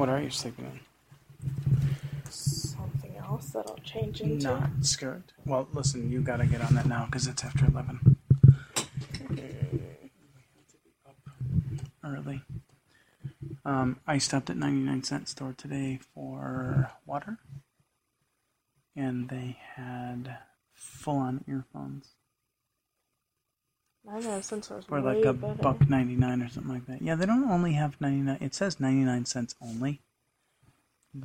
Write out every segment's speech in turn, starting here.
What are you sleeping in? Something else that I'll change into. Not skirt. Well, listen, you gotta get on that now because it's after 11. Early. Um, I stopped at 99 cent store today for water. And they had full on earphones I know since I was for way like a better. buck 99 or something like that. Yeah, they don't only have 99. It says 99 cents only.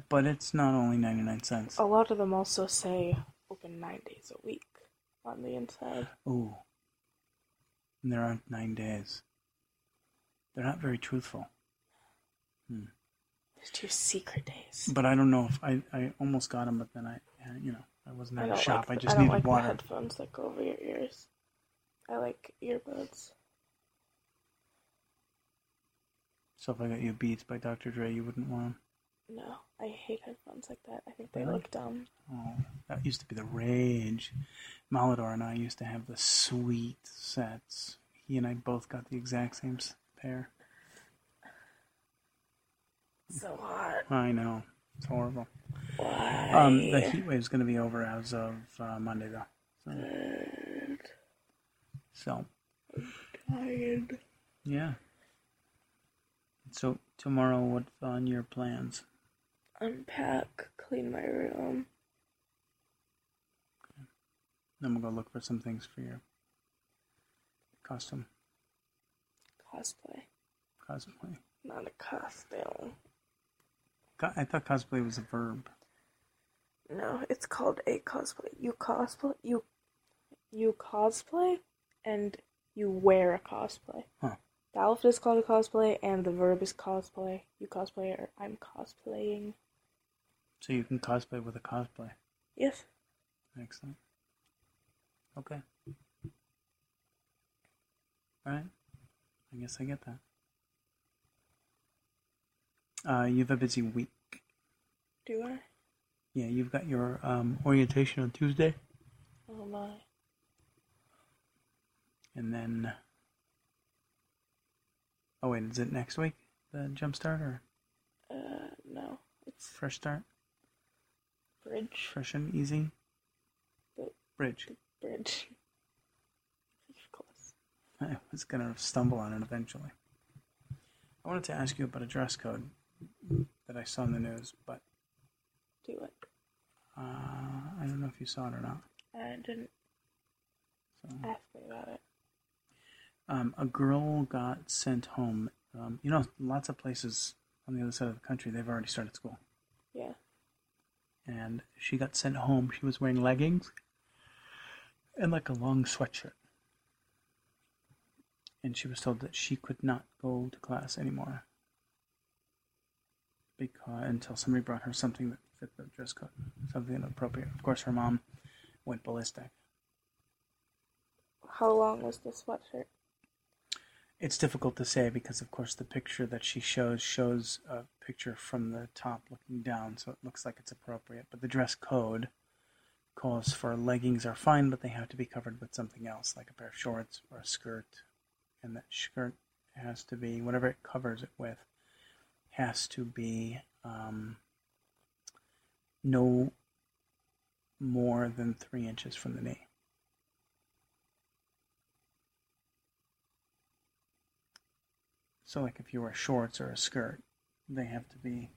But it's not only 99 cents. A lot of them also say open nine days a week on the inside. Ooh. And there aren't nine days. They're not very truthful. Hmm. There's two secret days. But I don't know if I, I almost got them, but then I, you know, I wasn't at a shop. like I just I don't needed like water. the headphones that go over your ears. I like earbuds. So if I got you Beats by Dr. Dre, you wouldn't want them. No, I hate headphones like that. I think they Really? look dumb. Oh, that used to be the rage. Malador and I used to have the sweet sets. He and I both got the exact same pair. So hot. I know. It's horrible. Why? Um, the heat wave's going to be over as of uh, Monday, though. So. So, Tired. yeah. So tomorrow, what's on your plans? Unpack, clean my room. Okay. Then we'll go look for some things for your costume Cosplay. cosplay. Not a costume. Co- I thought cosplay was a verb. No, it's called a cosplay. You cosplay you you cosplay and you wear a cosplay. Huh. The outfit is called a cosplay and the verb is cosplay. You cosplay or I'm cosplaying. So you can cosplay with a cosplay. Yes. Excellent. Okay. All right. I guess I get that. Uh, you have a busy week. Do I? Yeah, you've got your um, orientation on Tuesday, Oh my. And then. Oh wait, is it next week? The jump start or Uh no. It's fresh start? bridge. Fresh and easy. The- Bridge. Bridge. Of course. I was gonna stumble on it eventually. I wanted to ask you about a dress code that I saw in the news, but Do it. uh, I don't know if you saw it or not. I didn't So, ask me about it. Um, a girl got sent home. Um, you know, lots of places on the other side of the country they've already started school, Yeah. and she got sent home. She was wearing leggings and like a long sweatshirt, and she was told that she could not go to class anymore because until somebody brought her something that fit the dress code, something appropriate. Of course, her mom went ballistic. How long was the sweatshirt? It's difficult to say because, of course, the picture that she shows shows a picture from the top looking down, so it looks like it's appropriate. But the dress code calls for leggings are fine, but they have to be covered with something else, like a pair of shorts or a skirt. And that skirt has to be, whatever it covers it with, has to be um, no more than three inches from the knee. So, like if you wear shorts or a skirt, they have to be,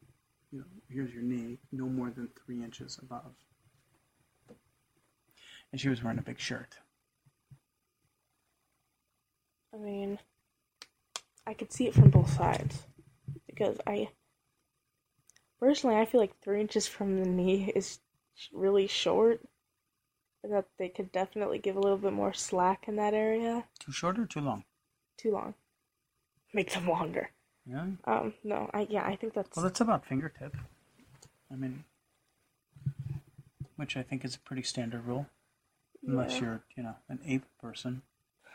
you know, here's your knee, no more than three inches above. And she was wearing a big shirt. I mean, I could see it from both sides because I personally I feel like three inches from the knee is really short, and that they could definitely give a little bit more slack in that area. Too short or too long? Too long, make them longer. Yeah. Um, no, I yeah, I think that's Well, that's about fingertip. I mean, which I think is a pretty standard rule, unless yeah. you're, you know, an ape person.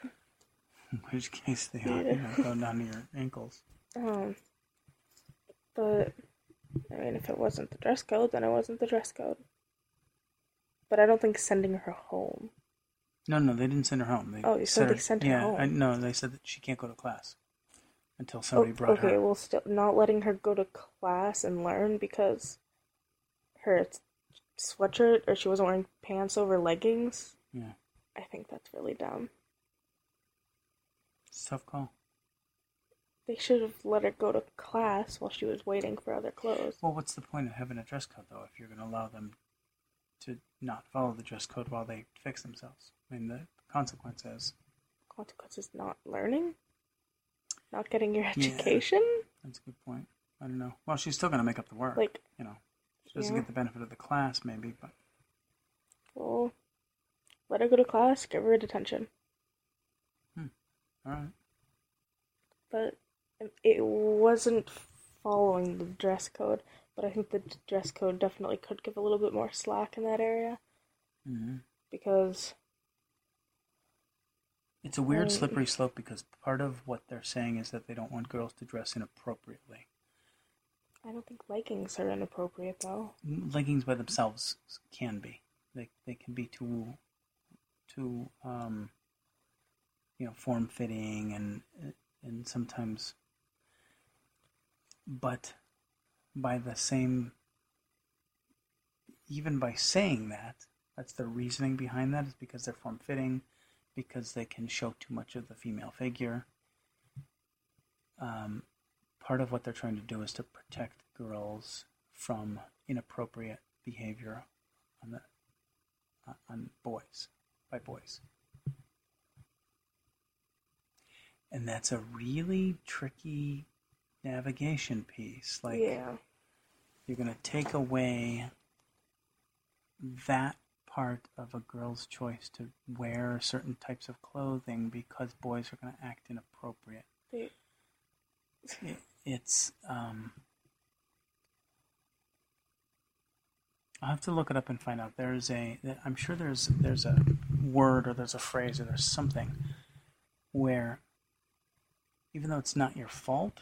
In which case they are, you know, go down to your ankles. Um, but I mean, if it wasn't the dress code, then it wasn't the dress code. But I don't think sending her home. No, no, they didn't send her home. They Oh, you said they sent her yeah, home. I, no, they said that she can't go to class. Until somebody Oh, brought okay, her. well, still not letting her go to class and learn because her sweatshirt or she wasn't wearing pants over leggings. Yeah, I think that's really dumb. it's tough call. They should have let her go to class while she was waiting for other clothes. Well, what's the point of having a dress code though if you're going to allow them to not follow the dress code while they fix themselves? I mean, the consequence is Consequences not learning, not getting your Yeah. education. that's a good point. I don't know. Well, she's still going to make up the work. Like, you know, she doesn't Yeah. get the benefit of the class maybe, but well, let her go to class, give her a detention. Hmm. all right. But it wasn't following the dress code. But I think the dress code definitely could give a little bit more slack in that area hmm because It's a weird slippery slope because part of what they're saying is that they don't want girls to dress inappropriately. I don't think leggings are inappropriate though. Leggings by themselves can be. They they can be too too um, you know form fitting and and sometimes but by the same even by saying that that's the reasoning behind that is because they're form fitting because they can show too much of the female figure. Um, part of what they're trying to do is to protect girls from inappropriate behavior on the uh, on boys by boys. And that's a really tricky navigation piece. Like yeah. you're going to take away that part of a girl's choice to wear certain types of clothing because boys are going to act inappropriate it, it's um I'll have to look it up and find out. There's a I'm sure there's there's a word or there's a phrase or there's something where even though it's not your fault,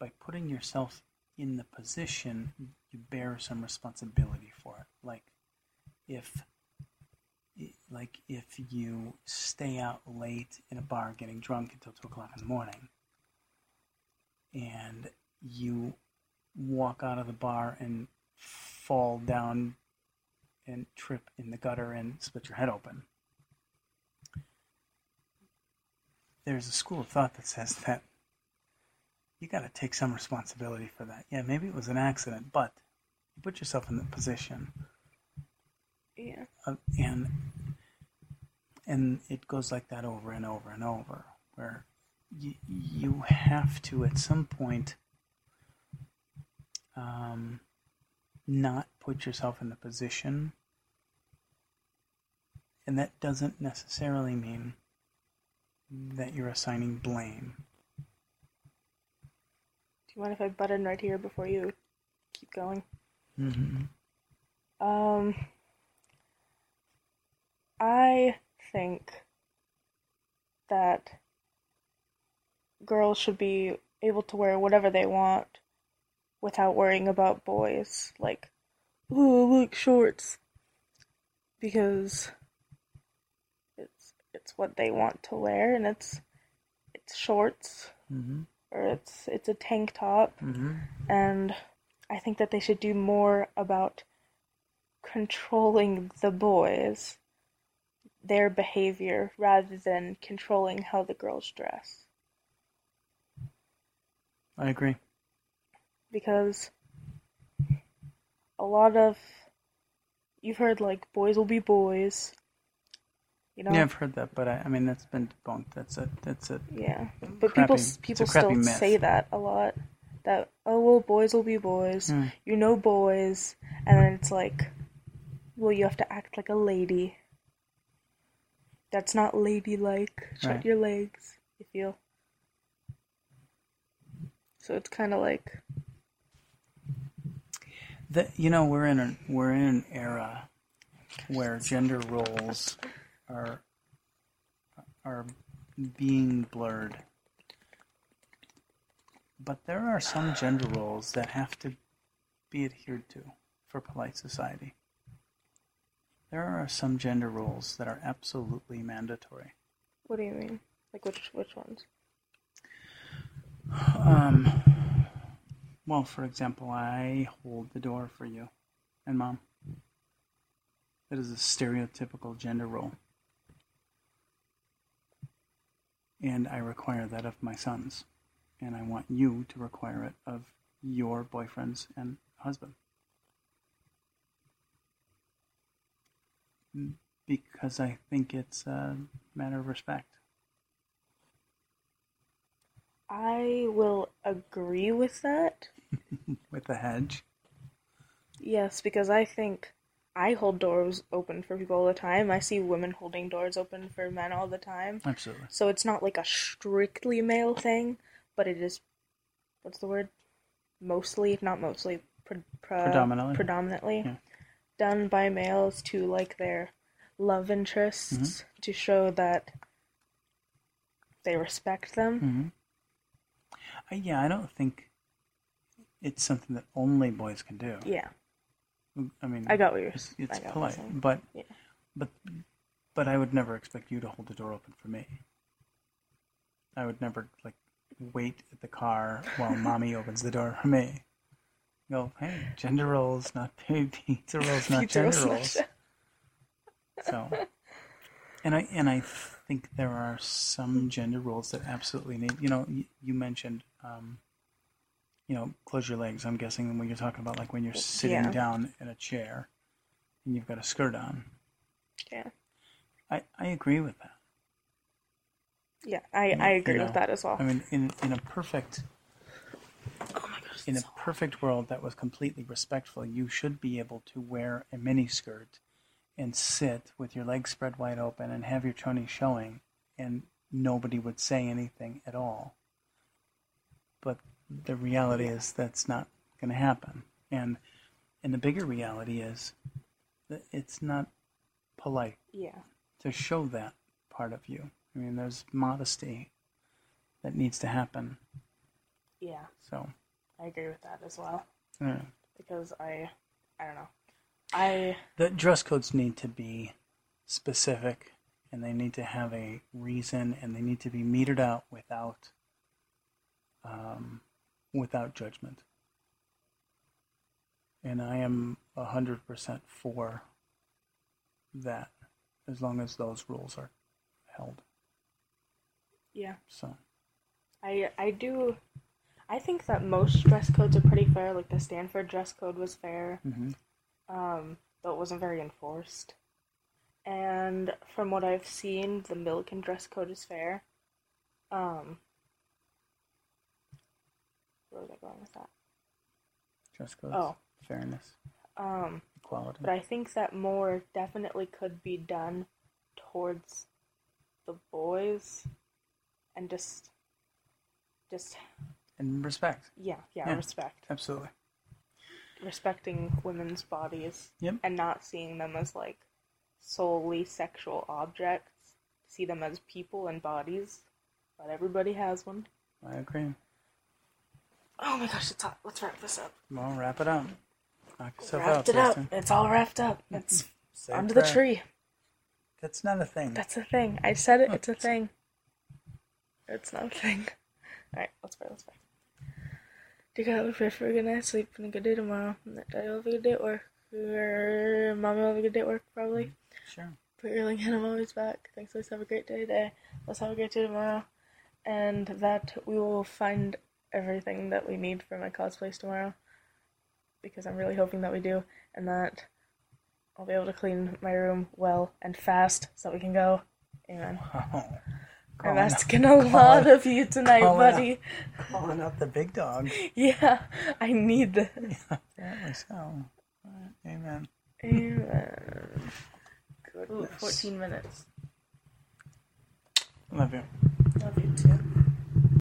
by putting yourself in the position, you bear some responsibility for it. Like if like if you stay out late in a bar getting drunk until two o'clock in the morning and you walk out of the bar and fall down and trip in the gutter and split your head open. There's a school of thought that says that you got to take some responsibility for that. Yeah, maybe it was an accident, but you put yourself in the position yeah. of, and and it goes like that over and over and over where you, you have to at some point um, not put yourself in the position and that doesn't necessarily mean that you're assigning blame Do you mind if I butt in right here before you keep going? mm-hmm. Um, I think that girls should be able to wear whatever they want without worrying about boys. Like, ooh, look, shorts. Because it's it's what they want to wear, and it's it's shorts Mm-hmm. or it's it's a tank top Mm-hmm. and I think that they should do more about controlling the boys, their behavior, rather than controlling how the girls dress. I agree. Because a lot of you've heard like boys will be boys, you know. Yeah, I've heard that, but I, I mean that's been debunked. That's a that's a Yeah, but Crappy- people people still myth. say that a lot. That oh well, boys will be boys. Hmm. You know boys, and then it's like, well, you have to act like a lady. That's not ladylike. Shut Right. your legs. You feel. So it's kind of like The, you know, we're in a we're in an era where gender roles are are being blurred. But there are some gender roles that have to be adhered to for polite society. There are some gender roles that are absolutely mandatory. what do you mean? Like which which ones? Um, well, for example, I hold the door for you and mom. That is a stereotypical gender role. And I require that of my sons. And I want you to require it of your boyfriends and husband. Because I think it's a matter of respect. I will agree with that. With the hedge. Yes, because I think I hold doors open for people all the time. I see women holding doors open for men all the time. Absolutely. So it's not like a strictly male thing, but it is. What's the word? Mostly, if not mostly, pre- pre- Predominantly. predominantly Yeah. Done by males to like their love interests to show that they respect them. hmm Uh, yeah, I don't think it's something that only boys can do. Yeah, I mean, I got what you're. it's, it's got what you're polite, saying. but Yeah. but but I would never expect you to hold the door open for me. I would never like wait at the car while mommy opens the door for me. Go, hey, gender roles, not pizza rolls, not Pizza gender roles. So, and I and I think there are some gender roles that absolutely need. You know, you, you mentioned, um, you know, close your legs. I'm guessing when you're talking about like when you're sitting Yeah. down in a chair and you've got a skirt on. Yeah, I I agree with that. yeah, I I You agree know, with that as well. I mean, in in a perfect in a it's so hot. perfect world that was completely respectful, you should be able to wear a mini skirt and sit with your legs spread wide open and have your chonies showing, and nobody would say anything at all. But the reality is that's not going to happen, and and the bigger reality is that it's not polite yeah, to show that part of you. I mean, there's modesty that needs to happen. yeah, So, I agree with that as well I because I I don't know. I The dress codes need to be specific and they need to have a reason and they need to be metered out without um, without judgment. And I am a hundred percent for that as long as those rules are held. yeah, So I I do. I think that most dress codes are pretty fair. Like the Stanford dress code was fair, mhm. um, though it wasn't very enforced. And from what I've seen, the Millikan dress code is fair. Um, where was I going with that? dress codes, Oh. fairness, Um, equality. but I think that more definitely could be done towards the boys, and just, just and respect. yeah, yeah, Yeah. respect. Absolutely. respecting women's bodies Yep. and not seeing them as like solely sexual objects see them as people and bodies but everybody has one. I agree. Oh my gosh it's hot let's wrap this up Well, wrap it up. Knock yourself out, wrapped it up it's all wrapped up it's Say a under the prayer. tree That's not a thing. that's a thing i said it it's a thing it's not a thing all right let's pray let's pray God, we pray for a good night's sleep and a good day tomorrow. And that Daddy will have a good day at work. Or Mommy will have a good day at work, probably. Mm-hmm. Sure. Put your link and I'm always back. Thanks, let's have a great day today. Let's have a great day tomorrow. And that we will find everything that we need for my cosplays tomorrow. Because I'm really hoping that we do. And that I'll be able to clean my room well and fast so that we can go. Amen. Oh, I'm asking a lot of you tonight, buddy. calling out the big dog. Yeah, I need this. Apparently so. Amen. Amen. Ooh, Goodness. 14 minutes. Love you. Love you too.